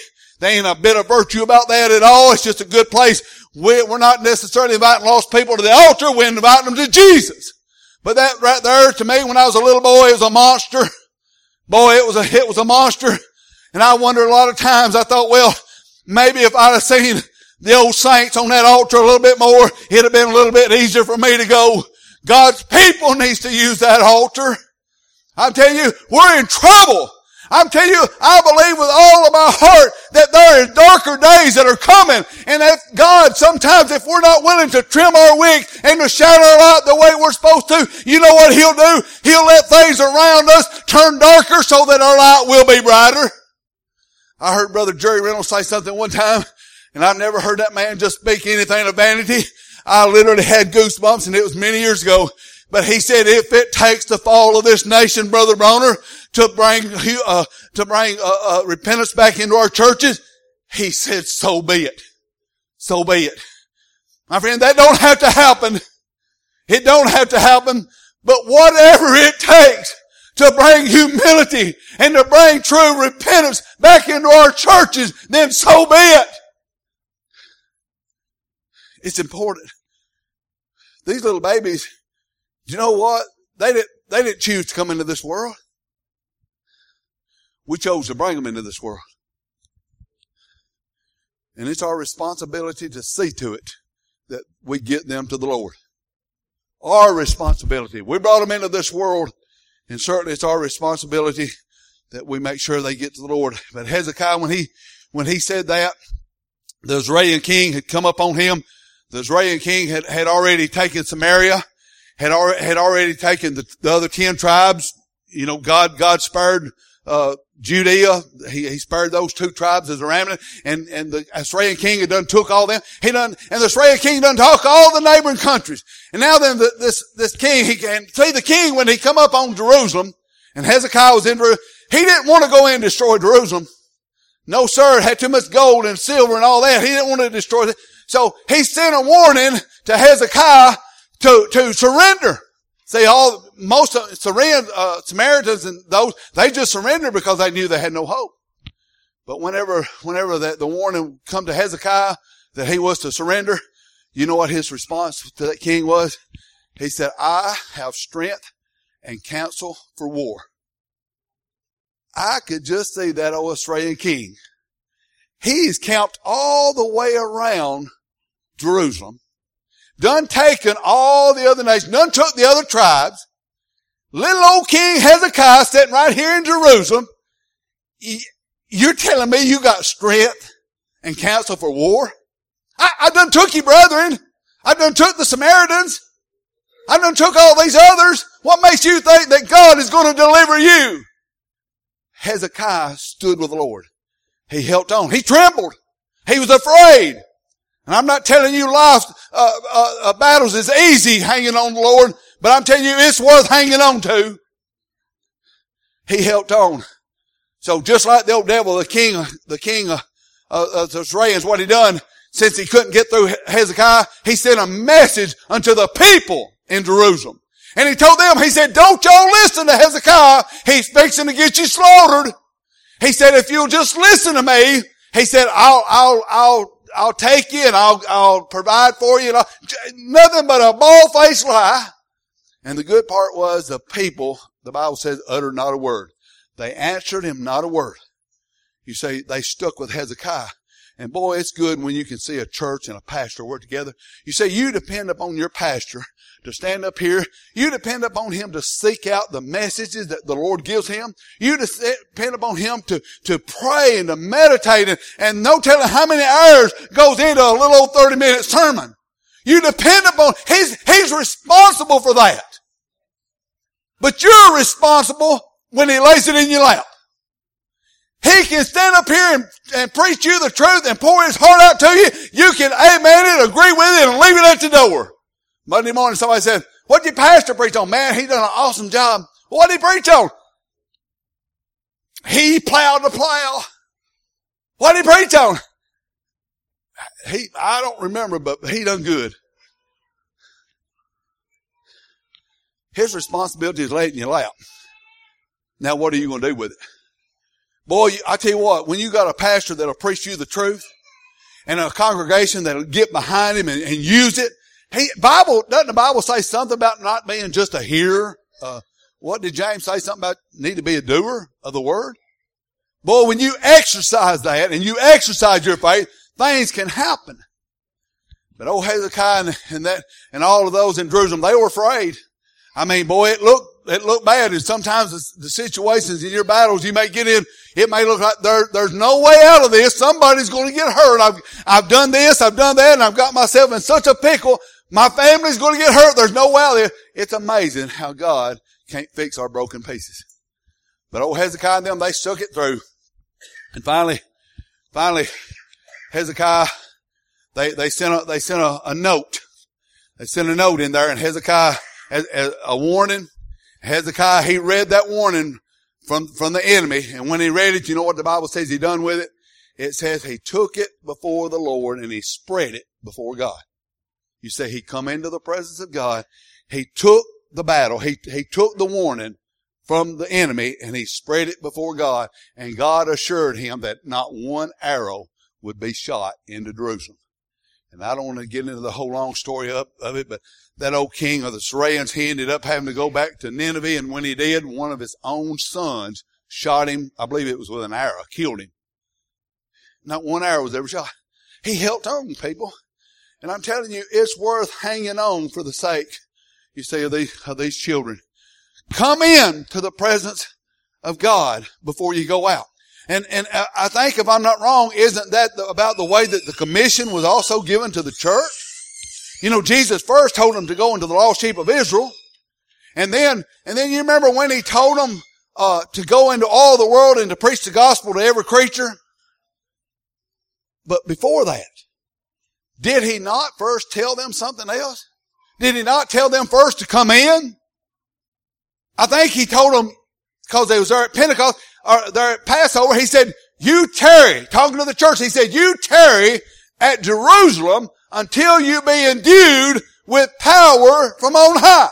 there ain't a bit of virtue about that at all. It's just a good place. We're not necessarily inviting lost people to the altar. We're inviting them to Jesus. But that right there to me, when I was a little boy, it was a monster. Boy, it was a, it was a monster. And I wondered a lot of times, I thought, well, maybe if I'd have seen the old saints on that altar a little bit more, it'd have been a little bit easier for me to go. God's people needs to use that altar. I'm telling you, we're in trouble. I'm telling you, I believe with all of my heart that there is darker days that are coming. And that God, sometimes if we're not willing to trim our wick and to shine our light the way we're supposed to, you know what He'll do? He'll let things around us turn darker so that our light will be brighter. I heard Brother Jerry Reynolds say something one time, and I've never heard that man just speak anything of vanity. I literally had goosebumps, and it was many years ago. But he said, if it takes the fall of this nation, Brother Broner, to bring, uh, to bring, uh, uh, repentance back into our churches, he said, so be it. So be it. My friend, that don't have to happen. It don't have to happen, but whatever it takes to bring humility and to bring true repentance back into our churches, then so be it. It's important. These little babies, you know what? They didn't, they didn't choose to come into this world. We chose to bring them into this world. And it's our responsibility to see to it that we get them to the Lord. Our responsibility. We brought them into this world, and certainly it's our responsibility that we make sure they get to the Lord. But Hezekiah, when he, when he said that, the Israeli king had come up on him. The Israeli king had, had already taken Samaria had already, had already taken the, the other 10 tribes. You know, God, God spared, uh, Judea. He, he spared those two tribes as a remnant. And, and the Assyrian king had done took all them. He done, and the Assyrian king done took all the neighboring countries. And now then the, this, this king, he can see the king when he come up on Jerusalem and Hezekiah was in Jerusalem. He didn't want to go in and destroy Jerusalem. No, sir. It had too much gold and silver and all that. He didn't want to destroy it. So he sent a warning to Hezekiah to, to surrender. See, all, most of, surrender, uh, Samaritans and those, they just surrendered because they knew they had no hope. But whenever, whenever the, the warning come to Hezekiah that he was to surrender, you know what his response to that king was? He said, I have strength and counsel for war. I could just see that old Assyrian king. He's camped all the way around Jerusalem done taken all the other nations, none took the other tribes. Little old King Hezekiah sitting right here in Jerusalem. You're telling me you got strength and counsel for war? I, I done took you, brethren. I done took the Samaritans. I done took all these others. What makes you think that God is going to deliver you? Hezekiah stood with the Lord. He held on. He trembled. He was afraid. And I'm not telling you life, uh, uh, uh, battles is easy hanging on the Lord, but I'm telling you it's worth hanging on to. He helped on. So just like the old devil, the king, the king of, the Israelites, what he done, since he couldn't get through Hezekiah, he sent a message unto the people in Jerusalem. And he told them, he said, don't y'all listen to Hezekiah. He's fixing to get you slaughtered. He said, if you'll just listen to me, he said, I'll, I'll, I'll I'll take you and I'll, I'll provide for you. And nothing but a bald-faced lie. And the good part was the people, the Bible says, uttered not a word. They answered him not a word. You say they stuck with Hezekiah. And boy, it's good when you can see a church and a pastor work together. You say you depend upon your pastor to stand up here. You depend upon him to seek out the messages that the Lord gives him. You depend upon him to, to pray and to meditate and, and no telling how many hours goes into a little old 30 minute sermon. You depend upon, he's, he's responsible for that. But you're responsible when he lays it in your lap. He can stand up here and, and preach you the truth and pour his heart out to you. You can amen it, agree with it, and leave it at the door. Monday morning somebody said, what did your pastor preach on? Man, he done an awesome job. What did he preach on? He plowed the plow. What did he preach on? He, I don't remember, but he done good. His responsibility is laid in your lap. Now what are you going to do with it? Boy, I tell you what, when you got a pastor that'll preach you the truth and a congregation that'll get behind him and, and use it, he, Bible, doesn't the Bible say something about not being just a hearer? Uh, what did James say? Something about need to be a doer of the word? Boy, when you exercise that and you exercise your faith, things can happen. But old Hezekiah and, and that, and all of those in Jerusalem, they were afraid. I mean, boy, it looked, it looked bad. And sometimes the, the, situations in your battles you may get in, it may look like there, there's no way out of this. Somebody's going to get hurt. I've, I've done this, I've done that, and I've got myself in such a pickle. My family's going to get hurt. There's no way out. It's amazing how God can't fix our broken pieces. But old Hezekiah and them, they stuck it through. And finally, finally, Hezekiah, they, they sent a, they sent a, a note. They sent a note in there and Hezekiah, a warning. Hezekiah, he read that warning from, from the enemy. And when he read it, you know what the Bible says he done with it? It says he took it before the Lord and he spread it before God. You say he come into the presence of God. He took the battle. He, he took the warning from the enemy and he spread it before God and God assured him that not one arrow would be shot into Jerusalem. And I don't want to get into the whole long story of, of it, but that old king of the Syrians, he ended up having to go back to Nineveh. And when he did, one of his own sons shot him. I believe it was with an arrow, killed him. Not one arrow was ever shot. He helped on people. And I'm telling you, it's worth hanging on for the sake, you see, of these, of these children. Come in to the presence of God before you go out. And, and I think if I'm not wrong, isn't that the, about the way that the commission was also given to the church? You know, Jesus first told them to go into the lost sheep of Israel. And then, and then you remember when he told them, uh, to go into all the world and to preach the gospel to every creature? But before that, did he not first tell them something else? Did he not tell them first to come in? I think he told them, because they was there at Pentecost, or there at Passover, he said, you tarry, talking to the church, he said, you tarry at Jerusalem until you be endued with power from on high.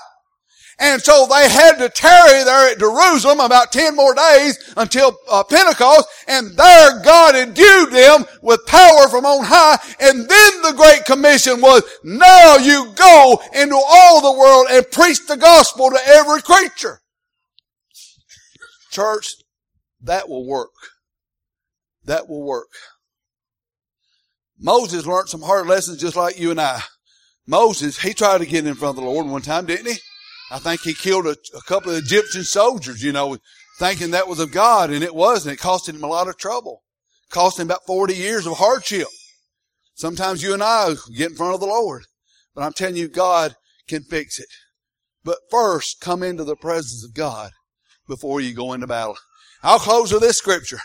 And so they had to tarry there at Jerusalem about 10 more days until uh, Pentecost, and there God endued them with power from on high, and then the Great Commission was, now you go into all the world and preach the gospel to every creature. Church, that will work. That will work. Moses learned some hard lessons just like you and I. Moses, he tried to get in front of the Lord one time, didn't he? I think he killed a, a couple of Egyptian soldiers, you know, thinking that was of God, and it wasn't. It cost him a lot of trouble. It cost him about 40 years of hardship. Sometimes you and I get in front of the Lord, but I'm telling you, God can fix it. But first, come into the presence of God before you go into battle. I'll close with this scripture.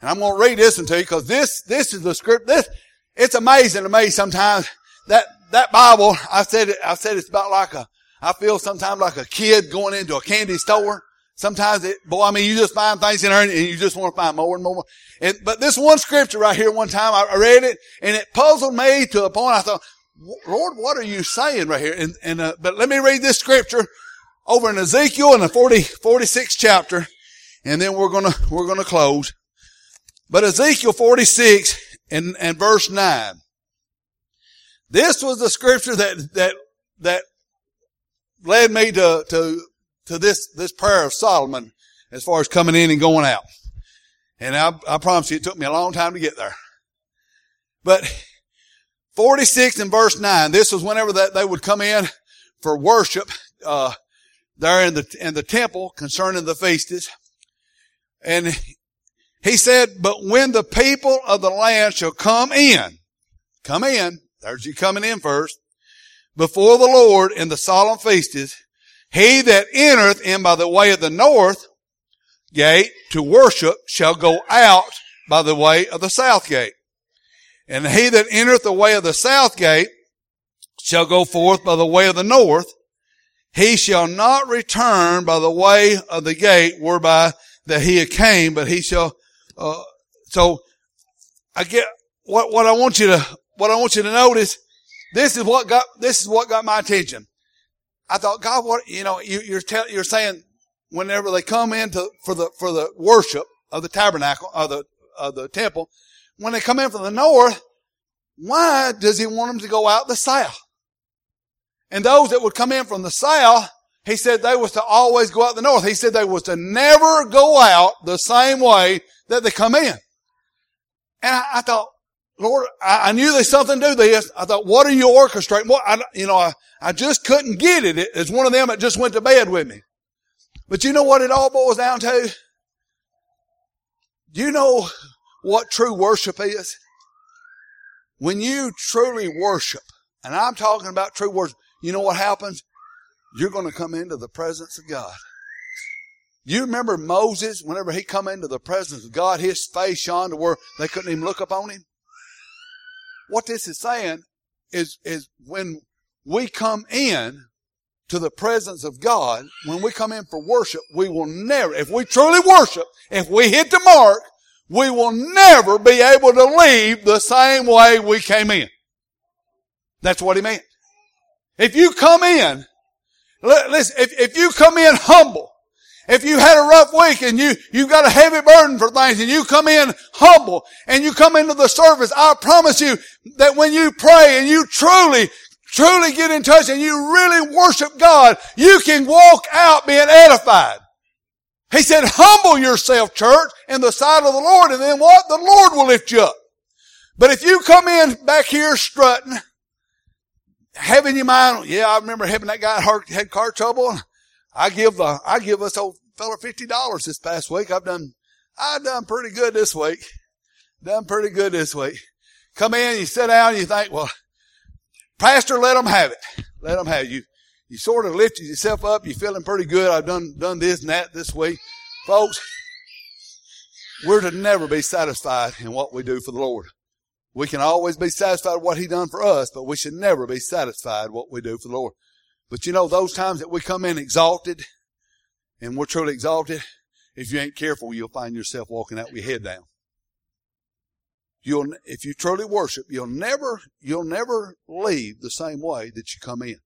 And I'm going to read this one to you because this, this is the script. This, it's amazing to me sometimes that, that Bible, I said I said it's about like a, I feel sometimes like a kid going into a candy store. Sometimes it, boy, I mean, you just find things in there and you just want to find more and more. And, but this one scripture right here, one time I read it and it puzzled me to a point I thought, Lord, what are you saying right here? And, and, uh, but let me read this scripture over in Ezekiel in the 40, 46th chapter and then we're gonna, we're gonna close. But Ezekiel 46 and, and verse 9. This was the scripture that, that, that led me to, to, to this, this prayer of Solomon as far as coming in and going out. And I, I promise you, it took me a long time to get there. But 46 and verse 9, this was whenever that they would come in for worship, uh, there in the, in the temple concerning the feasts. And he said, but when the people of the land shall come in, come in, there's you coming in first, before the Lord in the solemn feasts, he that entereth in by the way of the north gate to worship shall go out by the way of the south gate. And he that entereth the way of the south gate shall go forth by the way of the north. He shall not return by the way of the gate whereby that he came, but he shall, uh, so I get what, what I want you to, what I want you to notice, this is what got, this is what got my attention. I thought, God, what, you know, you, you're telling, you're saying whenever they come into, for the, for the worship of the tabernacle, of the, of the temple, when they come in from the north, why does he want them to go out the south? And those that would come in from the south, he said they was to always go out the north. He said they was to never go out the same way that they come in. And I, I thought, Lord, I, I, knew there's something to this. I thought, what are you orchestrating? What, I, you know, I, I just couldn't get it. it. It's one of them that just went to bed with me. But you know what it all boils down to? Do you know what true worship is? When you truly worship, and I'm talking about true worship, you know what happens? You're going to come into the presence of God. You remember Moses, whenever he come into the presence of God, his face shone to where they couldn't even look upon him? What this is saying is, is when we come in to the presence of God, when we come in for worship, we will never, if we truly worship, if we hit the mark, we will never be able to leave the same way we came in. That's what he meant. If you come in, listen, if, if you come in humble, if you had a rough week and you, you've got a heavy burden for things and you come in humble and you come into the service, I promise you that when you pray and you truly, truly get in touch and you really worship God, you can walk out being edified. He said, humble yourself, church, in the sight of the Lord, and then what? The Lord will lift you up. But if you come in back here strutting, having your mind, yeah, I remember having that guy had car trouble. I give, uh, I give us old fella $50 this past week. I've done, I've done pretty good this week. Done pretty good this week. Come in, you sit down, you think, well, pastor, let them have it. Let them have it. You, you sort of lifted yourself up. You're feeling pretty good. I've done, done this and that this week. Folks, we're to never be satisfied in what we do for the Lord. We can always be satisfied what He done for us, but we should never be satisfied what we do for the Lord. But you know, those times that we come in exalted and we're truly exalted, if you ain't careful, you'll find yourself walking out with your head down. You'll, if you truly worship, you'll never, you'll never leave the same way that you come in.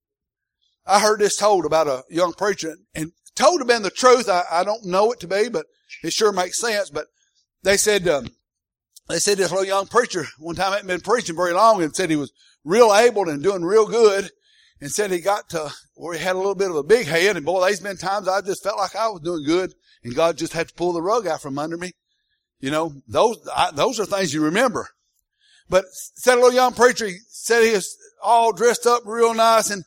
I heard this told about a young preacher and told to be the truth. I, I don't know it to be, but it sure makes sense. But they said, um, they said this little young preacher one time hadn't been preaching very long and said he was real able and doing real good and said he got to where he had a little bit of a big head and boy, there's been times I just felt like I was doing good and God just had to pull the rug out from under me. You know, those, I, those are things you remember. But said a little young preacher, he said he was all dressed up real nice and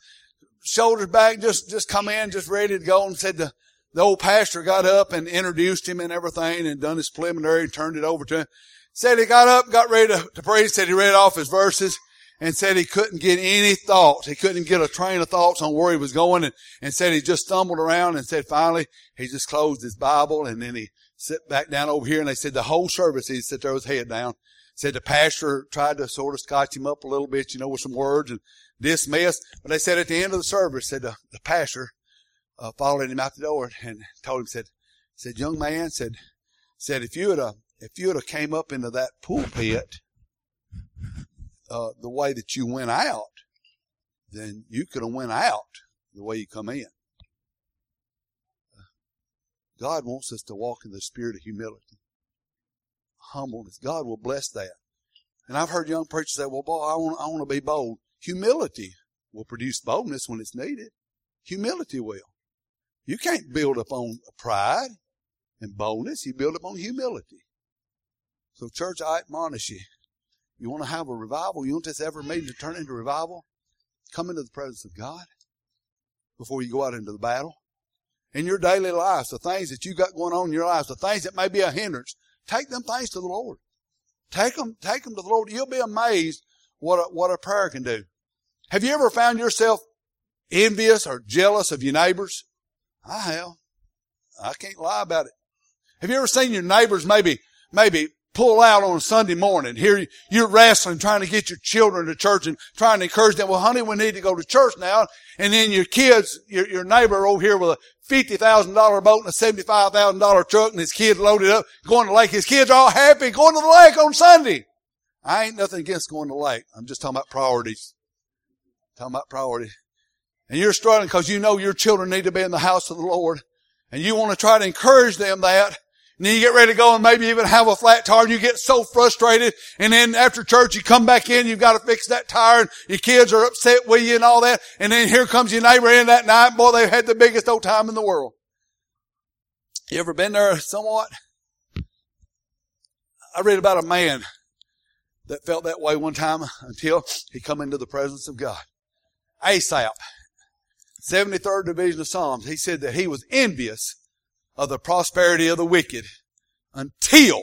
shoulders back, just, just come in, just ready to go and said the, the old pastor got up and introduced him and everything and done his preliminary and turned it over to him. Said he got up, got ready to, to pray. Said he read off his verses and said he couldn't get any thoughts. He couldn't get a train of thoughts on where he was going and, and said he just stumbled around and said finally he just closed his Bible and then he sat back down over here and they said the whole service he sat there with his head down. Said the pastor tried to sort of scotch him up a little bit, you know, with some words and dismissed. But they said at the end of the service, said the, the pastor uh, followed him out the door and told him, said, said, young man, said, said, if you had, uh, if you would have came up into that pulpit uh, the way that you went out, then you could have went out the way you come in. God wants us to walk in the spirit of humility, humbleness. God will bless that. And I've heard young preachers say, "Well, boy, I want, I want to be bold." Humility will produce boldness when it's needed. Humility will. You can't build upon pride and boldness. You build upon humility. So, church, I admonish you. You want to have a revival? You want this ever made to turn into revival? Come into the presence of God before you go out into the battle. In your daily life, the things that you got going on in your life, the things that may be a hindrance, take them things to the Lord. Take them, take them to the Lord. You'll be amazed what a, what a prayer can do. Have you ever found yourself envious or jealous of your neighbors? I have. I can't lie about it. Have you ever seen your neighbors maybe, maybe pull out on a Sunday morning. Here you're wrestling, trying to get your children to church and trying to encourage them. Well, honey, we need to go to church now. And then your kids, your, your neighbor over here with a $50,000 boat and a $75,000 truck and his kids loaded up going to the lake. His kids are all happy going to the lake on Sunday. I ain't nothing against going to the lake. I'm just talking about priorities. Talking about priorities. And you're struggling because you know your children need to be in the house of the Lord. And you want to try to encourage them that. And then you get ready to go and maybe even have a flat tire and you get so frustrated. And then after church, you come back in, you've got to fix that tire and your kids are upset with you and all that. And then here comes your neighbor in that night. Boy, they've had the biggest old time in the world. You ever been there somewhat? I read about a man that felt that way one time until he come into the presence of God. Asaph, 73rd division of Psalms, he said that he was envious of the prosperity of the wicked until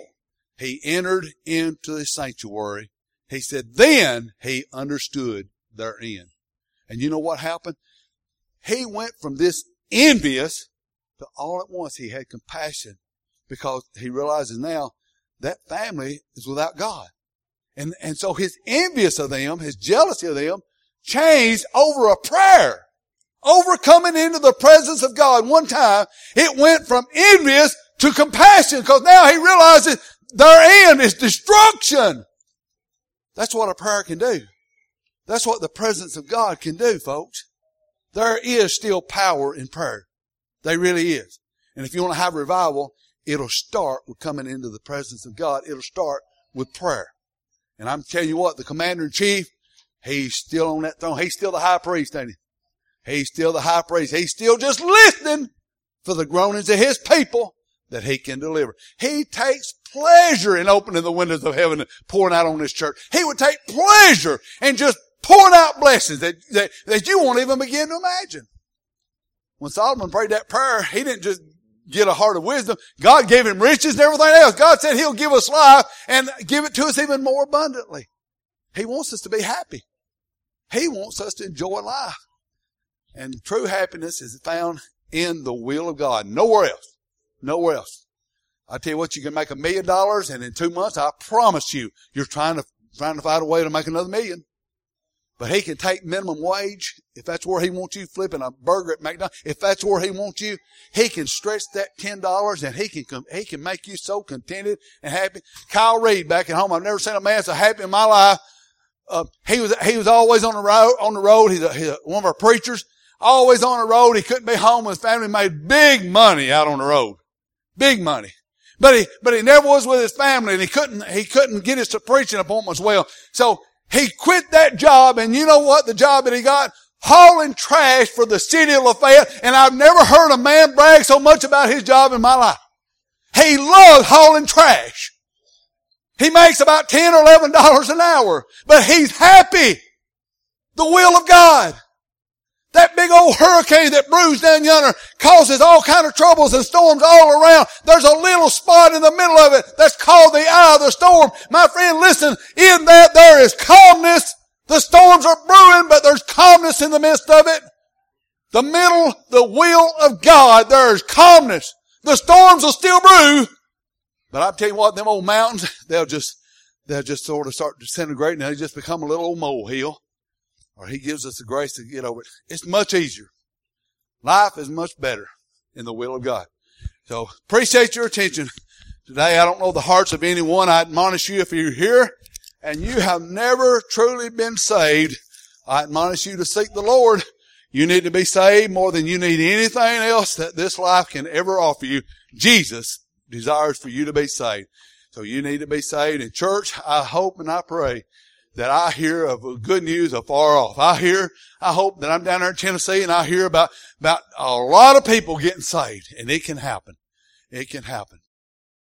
he entered into the sanctuary. He said, then he understood their end. And you know what happened? He went from this envious to all at once he had compassion because he realizes now that family is without God. And, and so his envious of them, his jealousy of them changed over a prayer overcoming into the presence of God one time, it went from envious to compassion because now he realizes their end is destruction. That's what a prayer can do. That's what the presence of God can do, folks. There is still power in prayer. There really is. And if you want to have revival, it'll start with coming into the presence of God. It'll start with prayer. And I'm telling you what, the commander in chief, he's still on that throne. He's still the high priest, ain't he? He's still the high priest. He's still just listening for the groanings of his people that he can deliver. He takes pleasure in opening the windows of heaven and pouring out on this church. He would take pleasure in just pouring out blessings that, that, that you won't even begin to imagine. When Solomon prayed that prayer, he didn't just get a heart of wisdom. God gave him riches and everything else. God said he'll give us life and give it to us even more abundantly. He wants us to be happy. He wants us to enjoy life. And true happiness is found in the will of God. Nowhere else. Nowhere else. I tell you what, you can make a million dollars and in two months, I promise you, you're trying to, trying to find a way to make another million. But he can take minimum wage, if that's where he wants you flipping a burger at McDonald's, if that's where he wants you, he can stretch that ten dollars and he can come, he can make you so contented and happy. Kyle Reed back at home, I've never seen a man so happy in my life. Uh, he was he was always on the road on the road. He's, a, he's a, one of our preachers always on the road. He couldn't be home. His family made big money out on the road. Big money. But he, but he never was with his family and he couldn't, he couldn't get his preaching appointments well. So he quit that job and you know what the job that he got? Hauling trash for the city of Lafayette. And I've never heard a man brag so much about his job in my life. He loves hauling trash. He makes about 10 or 11 dollars an hour, but he's happy. The will of God. That big old hurricane that brews down yonder causes all kind of troubles and storms all around. There's a little spot in the middle of it that's called the eye of the storm. My friend, listen, in that there is calmness. The storms are brewing, but there's calmness in the midst of it. The middle, the will of God, there is calmness. The storms will still brew, but I'm telling you what, them old mountains, they'll just, they'll just sort of start disintegrating and they just become a little old molehill or He gives us the grace to get over it. It's much easier. Life is much better in the will of God. So appreciate your attention today. I don't know the hearts of anyone. I admonish you if you're here and you have never truly been saved, I admonish you to seek the Lord. You need to be saved more than you need anything else that this life can ever offer you. Jesus desires for you to be saved. So you need to be saved. In church, I hope and I pray that I hear of good news afar off. I hear, I hope that I'm down there in Tennessee and I hear about, about a lot of people getting saved and it can happen. It can happen.